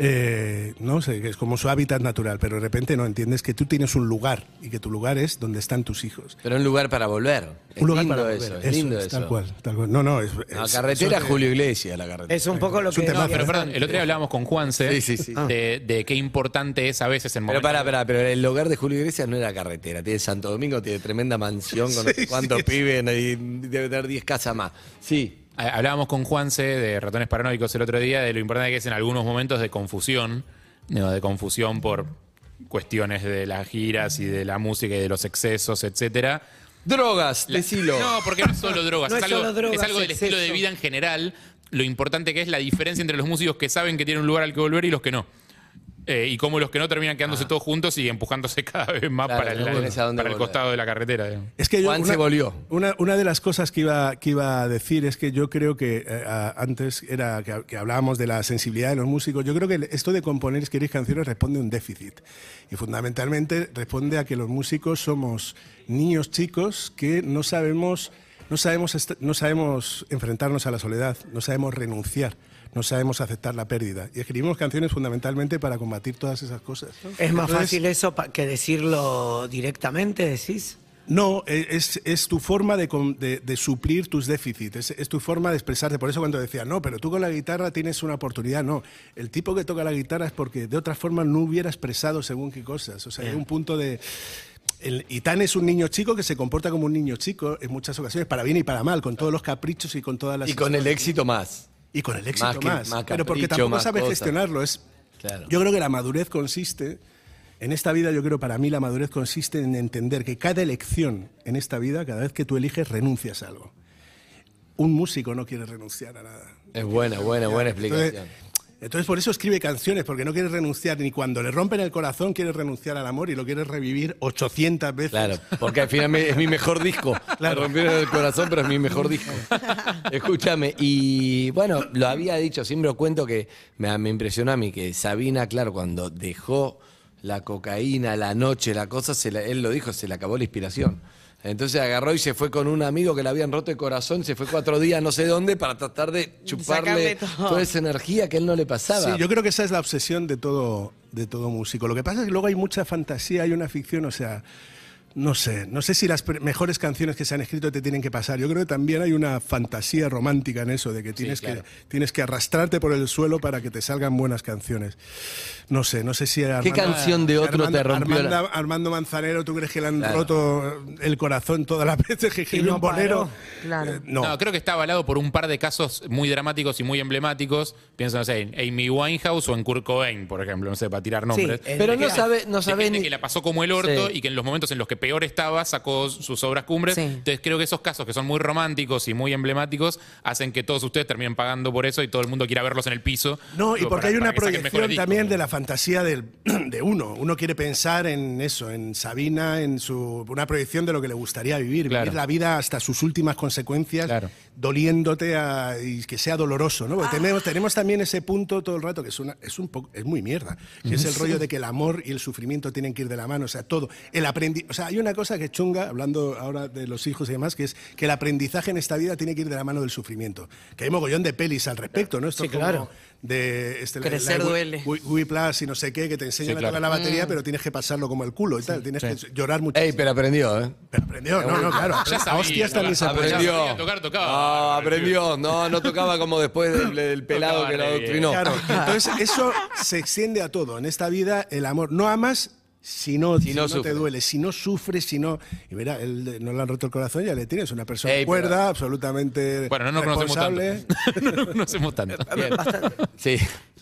Eh, no sé, que es como su hábitat natural, pero de repente no entiendes que tú tienes un lugar y que tu lugar es donde están tus hijos. Pero un lugar para volver. Es un lugar lindo para eso, volver. es lindo es, eso. Tal cual, tal cual. No, no, es. La es- carretera eso de- Julio Iglesias, la carretera. Es un poco lo que decías Pero perdón, el otro día hablábamos con Juanse Sí, sí, sí. De, de qué importante es a veces en Pero pará, pará, pero el hogar de Julio Iglesias no era carretera. Tiene Santo Domingo, tiene tremenda mansión con *laughs* no sé cuántos pibes y debe tener 10 casas más. Sí. Hablábamos con Juanse de ratones paranoicos el otro día de lo importante que es en algunos momentos de confusión, digo, de confusión por cuestiones de las giras y de la música y de los excesos, etcétera. Drogas, decilo. No, porque no es solo drogas, No es, es algo, solo drogas, es algo del estilo de vida en general, lo importante que es la diferencia entre los músicos que saben que tienen un lugar al que volver y los que no. Eh, y cómo los que no terminan quedándose todos juntos y empujándose *laughs* cada vez más Ah. Claro, para, el, no para costado de la carretera. digamos. Es que yo, Juan se volvió. Una, una de las cosas que iba, que iba a decir es que yo creo que eh, a- antes era que, que hablábamos de la sensibilidad de los músicos. Yo creo que esto de componer y escribir canciones responde a un déficit. Y fundamentalmente responde a que los músicos somos niños chicos que no sabemos, no sabemos, no sabemos enfrentarnos a la soledad, no sabemos renunciar. No sabemos aceptar la pérdida. Y escribimos canciones fundamentalmente para combatir todas esas cosas. Es más Entonces, fácil eso que decirlo directamente, decís. No, e- es, es tu forma de, de- de suplir tus déficits, es, es tu forma de expresarte. Por eso cuando decía, no, pero tú con la guitarra tienes una oportunidad, no. El tipo que toca la guitarra es porque de otra forma no hubiera expresado según qué cosas. O sea, hay un punto de... el, Itán es un niño chico que se comporta como un niño chico en muchas ocasiones, para bien y para mal, con todos los caprichos y con todas las... Y con el éxito más. Y con el éxito Más más. que- más pero porque tampoco sabe gestionarlo. Es, Claro. Yo creo que la madurez consiste, en esta vida yo creo para mí la madurez consiste en entender que cada elección en esta vida, cada vez que tú eliges, renuncias a algo. Un músico no quiere renunciar a nada. Es buena, buena, buena explicación. entonces por eso escribe canciones, porque no quiere renunciar, ni cuando le rompen el corazón quiere renunciar al amor y lo quiere revivir 800 veces. Claro, porque al final me- es mi mejor disco. *laughs* Me rompieron el corazón, pero es mi mejor disco. *laughs* Escúchame, y bueno, lo había dicho, siempre cuento que me, me impresionó a mí que Sabina, claro, cuando dejó la cocaína, la noche, la cosa, se la- él lo dijo, se le acabó la inspiración. Entonces agarró y se fue con un amigo que le habían roto el corazón, se fue cuatro días no sé dónde para tratar de chuparle toda esa energía que él no le pasaba. Sí, yo creo que esa es la obsesión de todo, de todo músico. Lo que pasa es que luego hay mucha fantasía, hay una ficción, o sea, no sé, no sé si las mejores canciones que se han escrito te tienen que pasar. Yo creo que también hay una fantasía romántica en eso, de que tienes, claro. que, tienes que arrastrarte por el suelo para que te salgan buenas canciones. No sé, no sé si... Armando- canción de otro te rompió la- Armando, Armando Manzanero, ¿tú crees que le han Claro. roto el corazón todas las veces que escribió no un bolero? paró. Claro. Eh, no. No. creo que está avalado por un par de casos muy dramáticos y muy emblemáticos. Pienso, no sé, en Amy Winehouse o en Kurt Cobain, por ejemplo, no sé, para tirar nombres. Sí, Pero no sabe, no de sabe gente ni... que la pasó como el orto Sí. y que en los momentos en los que peor estaba sacó sus obras cumbres. Sí. Entonces creo que esos casos que son muy románticos y muy emblemáticos hacen que todos ustedes terminen pagando por eso y todo el mundo quiera verlos en el piso. No, y porque para- hay una proyección también de la fantasía del- *clears throat* de uno. Uno quiere pensar en eso, en Sabina, en su una proyección de lo que le gustaría vivir, Claro. vivir la vida hasta sus últimas consecuencias, Claro. Doliéndote a- y que sea doloroso, ¿no? Porque tenemos, tenemos también ese punto todo el rato que es una, es un poco, es muy mierda, que es el rollo de que el amor y el sufrimiento tienen que ir de la mano, o sea, todo. El aprendi o sea, hay una cosa que chunga, hablando ahora de los hijos y demás, que es que el aprendizaje en esta vida tiene que ir de la mano del sufrimiento. Que hay mogollón de pelis al respecto, ¿no? Esto Sí, como claro. De este, Crecer la- la- duele. Wii- Plus y no sé qué, que te enseñan Sí, a tocar la batería, pero tienes que pasarlo como el culo y tal. Tienes que llorar mucho. Ey, pero aprendió, ¿eh? Pero aprendió, no, no, claro. Ya sabía, hostias también se ya aprende. sabía. Aprendió. tocar, tocaba. No, aprendió. No, no tocaba como después del, del pelado Tocaba que bien. adoctrinó. Claro, entonces eso se extiende a todo. En esta vida, el amor. No amas si no, Si si no te duele, si no sufres, si no. Y mira, él no le han roto el corazón, ya le tienes una persona Ey, pero- cuerda, absolutamente Bueno, no nos conocemos responsable. tanto. *laughs* no nos conocemos tanto. Bien. Sí,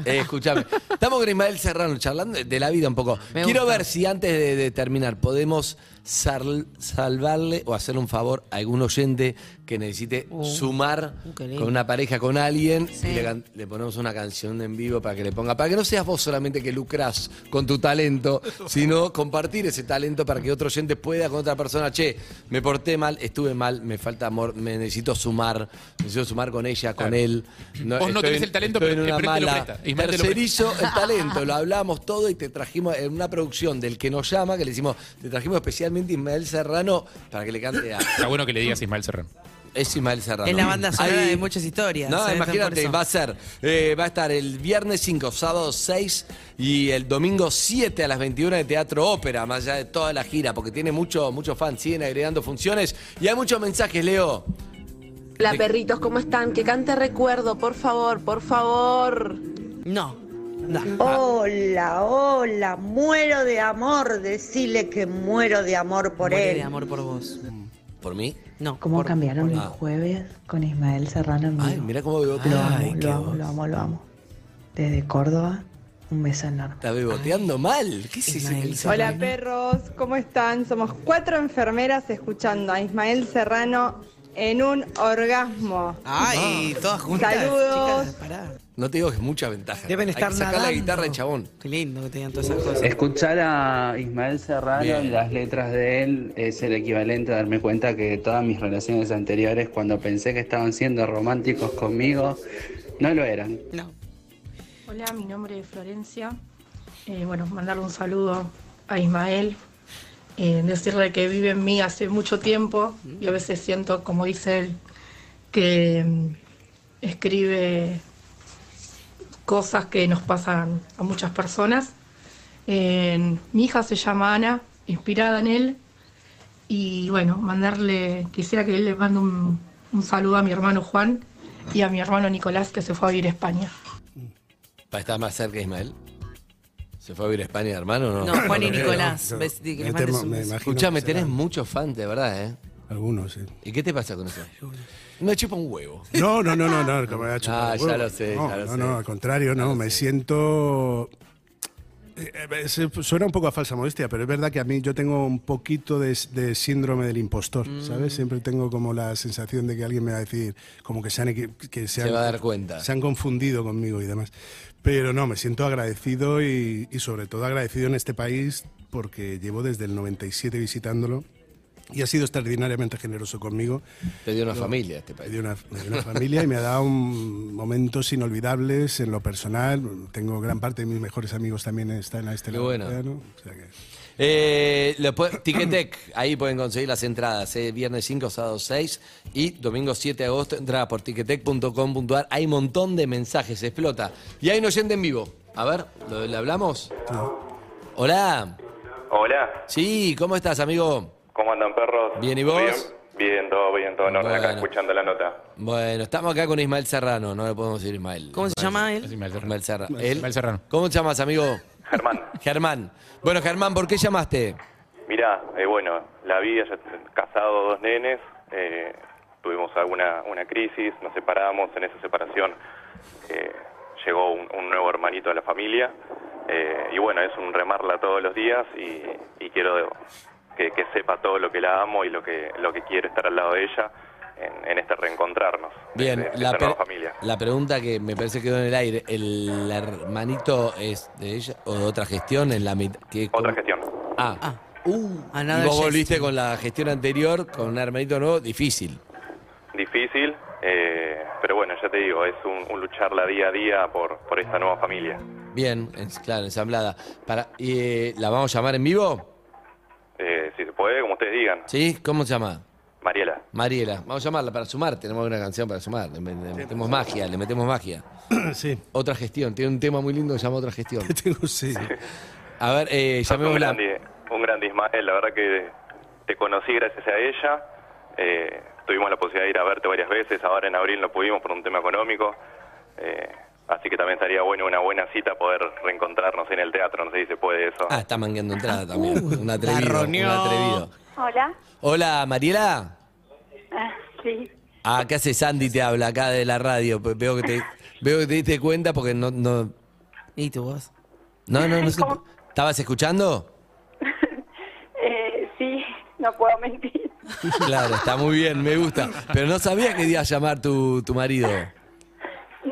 eh, escúchame. Estamos con Ismael Serrano charlando de la vida un poco. Me Quiero gusta. ver si antes de, de terminar podemos sal- salvarle o hacerle un favor a algún oyente que necesite sumar Uh, lindo. con una pareja, con alguien, Sí. y le, ponemos una canción en vivo para que le ponga, para que no seas vos solamente que lucras con tu talento, *laughs* sino compartir ese talento para que otro oyente pueda con otra persona, che, me porté mal, estuve mal, me falta amor, me necesito sumar, necesito sumar con ella, con él. Vos no tenés el talento, pero- en una pero él te lo mala. presta. Ismael te lo Tercerizo el talento, *laughs* lo hablamos todo y te trajimos en una producción del que nos llama, que le decimos, te trajimos especialmente a Ismael Serrano para que le cante a... *coughs* Está bueno que le digas Ismael Serrano. Es Ismael Serrano. Es la banda sonora Ahí- de muchas historias. No, ¿sabes? Por imagínate, eso. va a ser, eh, va a estar el viernes 5, sábado 6 y el domingo 7 a las 21 de Teatro Ópera, más allá de toda la gira, porque tiene mucho, muchos fans, siguen agregando funciones y hay muchos mensajes, Leo. Hola perritos, ¿cómo están? Que cante recuerdo, por favor, por favor. No. No. Hola, hola, muero de amor, decirle que muero de amor por Moriré él. de amor por vos. ¿Por mí? No. ¿Cómo por- cambiaron el Ah. jueves con Ismael Serrano en vivo? Ay, mira cómo bebotea. Lo amo, qué lo amo, voz. lo amo, lo amo. Desde Córdoba, un beso enorme. Está beboteando mal. ¿Qué es ese Ismael mensaje? Hola perros, ¿cómo están? Somos cuatro enfermeras escuchando a Ismael Serrano en un orgasmo. Ay, todas juntas. Saludos. Chicas, pará. No te digo que es mucha ventaja. Deben Hay estar que sacar la nadando. guitarra de chabón. Qué lindo que tenían todas esas cosas. Escuchar a Ismael Serrano Bien. y las letras de él es el equivalente a darme cuenta que todas mis relaciones anteriores, cuando pensé que estaban siendo románticos conmigo, no lo eran. No. Hola, mi nombre es Florencia. Eh, bueno, mandarle un saludo a Ismael, decirle que vive en mí hace mucho tiempo y a veces siento, como dice él, que mm, escribe cosas que nos pasan a muchas personas. Mi hija se llama Ana, inspirada en él. Y bueno, mandarle, quisiera que él le mande un, saludo a mi hermano Juan y a mi hermano Nicolás que se fue a vivir a España. Estar más cerca Ismael. ¿Se fue a vivir a España, hermano? No, No, Juan y *laughs* Nicolás. no. les Me Escuchame, tenés muchos fans, de verdad, ¿eh? Algunos, sí. ¿Y qué te pasa con eso? Me chupa un huevo. No, no, no, no, no, que me ha chupado Ah, ya lo sé, no, ya lo no, sé. no, al contrario, no, me siento... eh, eh, Suena un poco a falsa modestia, pero es verdad que a mí yo tengo un poquito de, de síndrome del impostor, Mm. ¿sabes? Siempre tengo como la sensación de que alguien me va a decir, como que se han, que se Se han- va a dar cuenta. Se han confundido conmigo y demás. Pero no, me siento agradecido y, y sobre todo agradecido en este país porque llevo desde el 97 visitándolo y ha sido extraordinariamente generoso conmigo. Te dio una Yo- familia este Me país. dio una, me dio una familia y me ha dado un- momentos inolvidables en lo personal. Tengo gran parte de mis mejores amigos también están a este Qué lado. bueno. o sea que- Eh, Ticketek, ahí pueden conseguir las entradas, eh, viernes 5, sábado 6 y domingo 7 de agosto, entrada por ticketek.com.ar. Hay un montón de mensajes, explota. Y hay un oyente en vivo. A ver, ¿lo- ¿le hablamos? Hola. Hola, Sí, ¿cómo estás, amigo? ¿Cómo andan perros? Bien, ¿y vos? Bien, bien todo bien, todo en orden acá Bueno. escuchando la nota. Bueno, estamos acá con Ismael Serrano, no le podemos decir Ismael. ¿Cómo se llama él? Ismael Serrano. Ismael Serrano. ¿Él? Ismael Serrano. ¿Cómo te llamas, amigo? Germán, *laughs* Germán. Bueno, Germán, ¿por qué llamaste? mirá, eh, bueno, la vida, ya casado, dos nenes, eh, tuvimos alguna una crisis, nos separamos, en esa separación eh, llegó un, un nuevo hermanito a la familia eh, y bueno, es un remarla todos los días y, y quiero que, que sepa todo lo que la amo y lo que, lo que quiero estar al lado de ella en, en este reencontrarnos, Bien, de, de la, familia. la pregunta que me parece que quedó en el aire, ¿el hermanito es de ella o de otra gestión en la mitad? Otra gestión. Ah, Ah, uh, y vos volviste con la gestión anterior, con un hermanito nuevo, difícil. difícil, eh, pero bueno, ya te digo, es un, un lucharla día a día por, por esta nueva familia. Bien, es, claro, ensamblada. Para, y, eh, ¿La vamos a llamar en vivo? Eh, si se puede, como ustedes digan. ¿Sí? ¿Cómo se llama? Mariela, Mariela. Vamos a llamarla para sumar, tenemos una canción para sumar. Le, le metemos magia, le metemos magia. *clears throat* sí, Otra gestión, tiene un tema muy lindo que se llama Otra gestión. *laughs* tengo, sí. A ver, eh, un llamémosla. grande, un grande Ismael, la verdad que te conocí gracias a ella. Eh, tuvimos la posibilidad de ir a verte varias veces, ahora en abril no pudimos por un tema económico. Eh, así que también estaría bueno una buena cita poder reencontrarnos en el teatro, no sé si se puede eso. Ah, está mangueando entrada también. un atrevido. Un atrevido. Hola. Hola, Mariela. Ah, sí. Ah, ¿qué hace Sandy? Te habla acá de la radio. Veo que te, veo que te diste cuenta porque no. No, ¿y tu voz? no, no, no *laughs* sé. ¿Cómo? ¿Estabas escuchando? *laughs* Eh, sí, no puedo mentir. Claro, está muy bien, me gusta. Pero no sabía que iba a llamar tu, tu marido.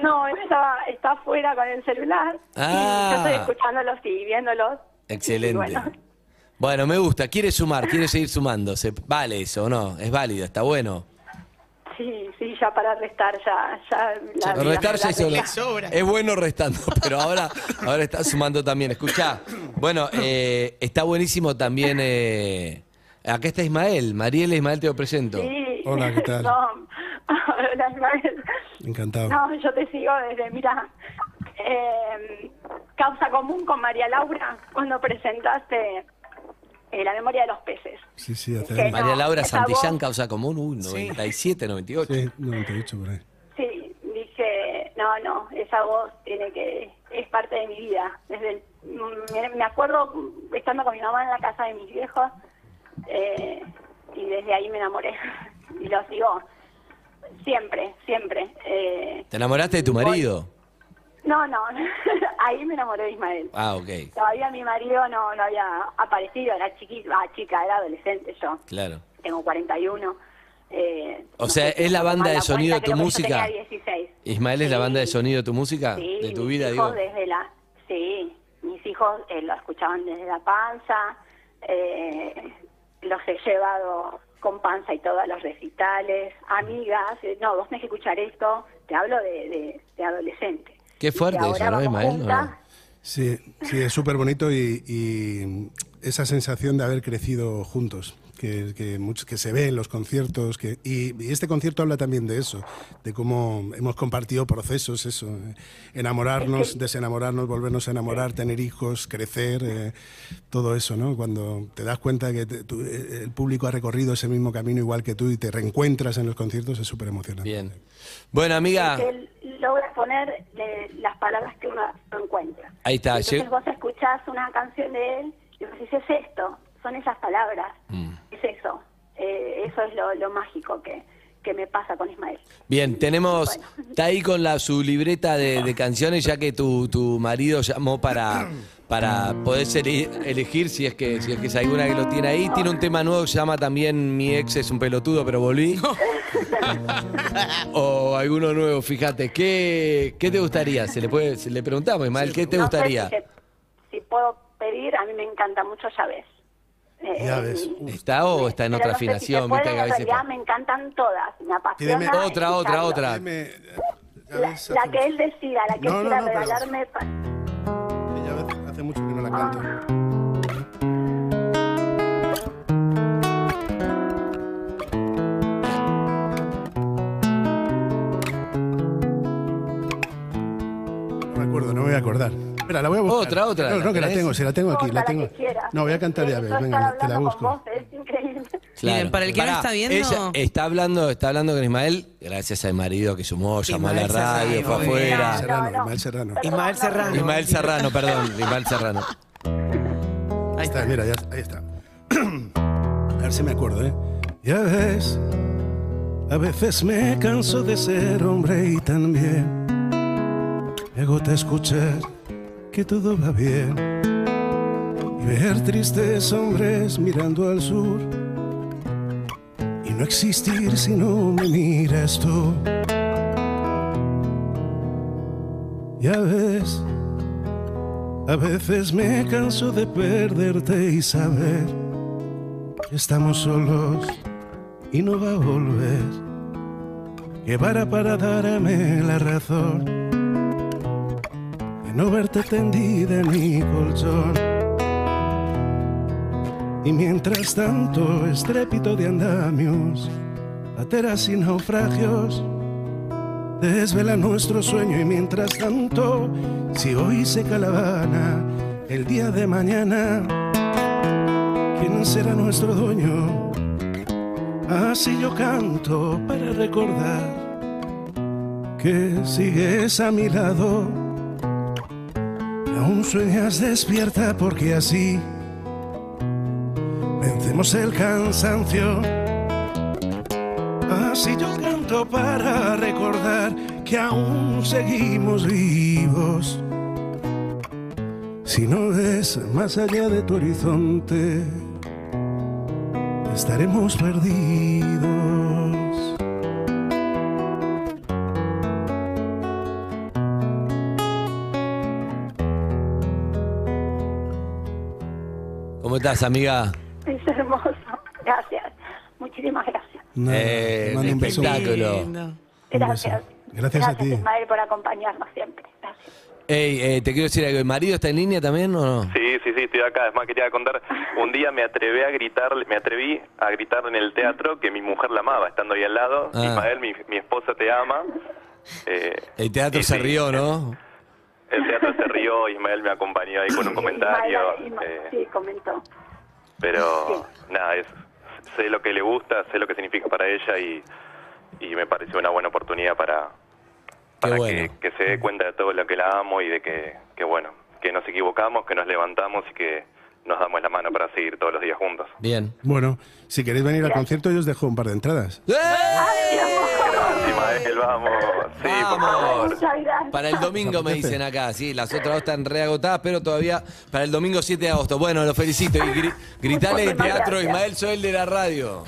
No, él estaba, está afuera con el celular. Ah. Y yo estoy escuchándolos y viéndolos. Excelente. Y bueno, Bueno, me gusta. Quiere sumar, quiere seguir sumando. ¿Se, ¿Vale eso o no? Es válido, está bueno. sí, sí, ya para restar, ya. ya la, Restar ya la- hizo- la- sobra. Es bueno restando, *laughs* pero ahora, ahora está sumando también. Escuchá, bueno, eh, está buenísimo también. eh, acá está Ismael. Mariela Ismael te lo presento. Sí. Hola, ¿qué tal? *laughs* No, *laughs* hola, Ismael. Encantado. No, yo te sigo desde, mira, eh, Causa Común con María Laura, cuando presentaste eh, La memoria de los peces. Sí, sí, Que años. María no, Laura esa Santillán, voz- causa común, uy, 97, 98. Sí, 98 por ahí. Sí, dije, no, no, esa voz tiene que, es parte de mi vida. Desde el- me, me acuerdo estando con mi mamá en la casa de mis viejos eh, y desde ahí me enamoré. *laughs* Y lo sigo siempre, siempre. Eh, ¿Te enamoraste de tu marido? no, no, *laughs* ahí me enamoré de Ismael. Ah, ok, Todavía mi marido no, no había aparecido, era chiquito, ah, chica, era adolescente yo, claro. tengo 41. Eh, O no sea, ¿es la banda de sonido de tu música? tenía 16. Ismael es la banda de sonido de tu música, Sí, de tu mis vida, hijos digo. desde la, sí, mis hijos eh, lo escuchaban desde la panza, eh, los he llevado con panza y todo a los recitales, amigas, eh, no, vos tenés que escuchar esto, te hablo de, de, de adolescente. Qué fuerte eso, ¿no, vamos Ismael? ¿O juntas. no? Sí, sí, es súper bonito y, y esa sensación de haber crecido juntos. Que, que, mucho- que se ve en los conciertos. Que, y, y este concierto habla también de eso, de cómo hemos compartido procesos, eso, eh, enamorarnos, *laughs* desenamorarnos, volvernos a enamorar, tener hijos, crecer, eh, todo eso, ¿no? Cuando te das cuenta que te- tú, eh, el público ha recorrido ese mismo camino igual que tú y te reencuentras en los conciertos, es súper emocionante. Bien. Bueno, amiga, que él logra poner eh, las palabras que uno encuentra. ahí está. Entonces vos escuchás una canción de él y vos decís, es esto, son esas palabras, Mm. es eso. Eh, eso es lo, lo mágico que, que me pasa con Ismael. Bien, tenemos. Está ahí con la, su libreta de, de canciones, ya que tu, tu marido llamó para, para poder ser- elegir si es, que, si es que es alguna que lo tiene ahí. Tiene un tema nuevo que se llama también Mi ex es un pelotudo, pero volví. *laughs* o alguno nuevo, fíjate. ¿Qué, qué te gustaría? Se le, puede, se le preguntamos, Ismael, ¿qué te No sé gustaría? si, se- si puedo pedir, a mí me encanta mucho Ya ves. Eh, Ya ves. ¿Está o está en pero otra no sé si afinación? puede, en realidad me encantan todas, me apasiona. Otra, otra, otra. La, la que él decida, la que No, él no, quiera no, pero- regalarme. Ella hace mucho que no la canto. No me acuerdo, no me voy a acordar. Espera, la voy a buscar. Otra, otra, No, ¿la no, que la tengo, si la tengo aquí, la tengo. No, voy a cantar ya, venga, te la busco. Claro. para el que no está viendo- Ella está hablando, está hablando con Ismael, gracias al marido que sumó, llamó a la radio, Serrano, fue afuera. Serrano, Ismael Serrano. Ismael Serrano. Ismael Serrano, perdón, Ismael *laughs* Serrano. Ahí está, mira, ya, ahí está. *clears throat* A ver si me acuerdo, ¿eh? Ya ves, a veces me canso de ser hombre y también me agota escuchar que todo va bien y ver tristes hombres mirando al sur y no existir si no me miras tú. Ya ves, a veces me canso de perderte y saber que estamos solos y no va a volver. Que para para darme la razón no verte tendida en mi colchón. Y mientras tanto, estrépito de andamios, pateras y naufragios, desvela nuestro sueño. Y mientras tanto, si hoy seca la Habana, el día de mañana, ¿quién será nuestro dueño? Así yo canto para recordar que sigues a mi lado. Aún sueñas despierta porque así vencemos el cansancio. Así yo canto para recordar que aún seguimos vivos. Si no ves más allá de tu horizonte, estaremos perdidos. ¿Cómo estás, amiga? Es hermoso. Gracias. Muchísimas gracias. Nada, Eh, mando un beso. espectáculo. Gracias. beso. Gracias a ti. Ismael, por acompañarnos siempre. Gracias. Ey, eh, te quiero decir algo, ¿el marido está en línea también o no? Sí, sí, sí, estoy acá. Es más, quería contar, un día me atreví a gritar, me atreví a gritar en el teatro que mi mujer la amaba, estando ahí al lado. Ah. Ismael, mi, mi esposa te ama. Eh, El teatro se rió, ¿no? El teatro se rió, Ismael me acompañó ahí con un comentario. Ismael, eh, sí, comentó. pero nada, es, sé lo que le gusta, sé lo que significa para ella y, y me pareció una buena oportunidad para, para bueno. que, que se dé cuenta de todo lo que la amo y de que, que bueno, que nos equivocamos, que nos levantamos y que nos damos la mano para seguir todos los días juntos. Bien. Bueno, si queréis venir al concierto, yo os dejo un par de entradas. Ismael, vamos. Sí, por favor. Muchas gracias. Para el domingo me dicen acá, sí, las otras dos están reagotadas, pero todavía para el domingo 7 de agosto. Bueno, lo felicito y gri- gritale de teatro Ismael Soel de la radio.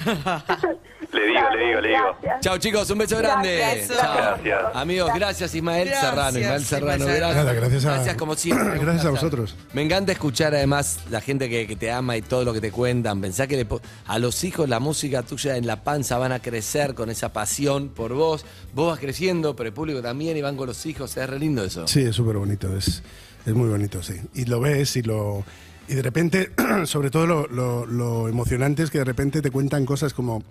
Le digo, le digo, le digo. Chao chicos, un beso grande. Gracias. Chao. Gracias. Amigos, gracias Ismael Gracias, Serrano. Ismael Serrano, Ismael gracias. Nada, gracias a- como siempre. Gracias a vosotros. Me encanta escuchar además la gente que, que te ama y todo lo que te cuentan. Pensá que le a los hijos la música tuya en la panza van a crecer con esa pasión por vos. Vos vas creciendo, pero el público también y van con los hijos. Es re lindo eso. Sí, es súper bonito, es, es muy bonito, sí. Y lo ves y lo, Y de repente, *clears throat* sobre todo lo, lo- lo emocionante es que de repente te cuentan cosas como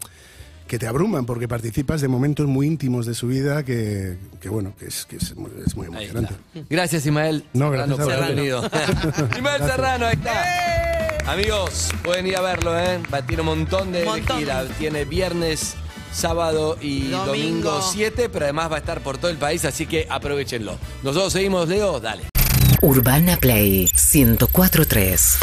que te abruman porque participas de momentos muy íntimos de su vida que, que bueno, que es, que es, muy- es muy emocionante. Gracias, Ismael. No, gracias Serrano, a venido. *laughs* Ismael Serrano, ahí está. Amigos, pueden ir a verlo, ¿eh? Va- Tiene un montón de, de Montón. gira. Tiene viernes, sábado y Domingo. domingo 7, pero además va a estar por todo el país, así que aprovechenlo. Nosotros seguimos, Leo, dale. Urbana Play 1043.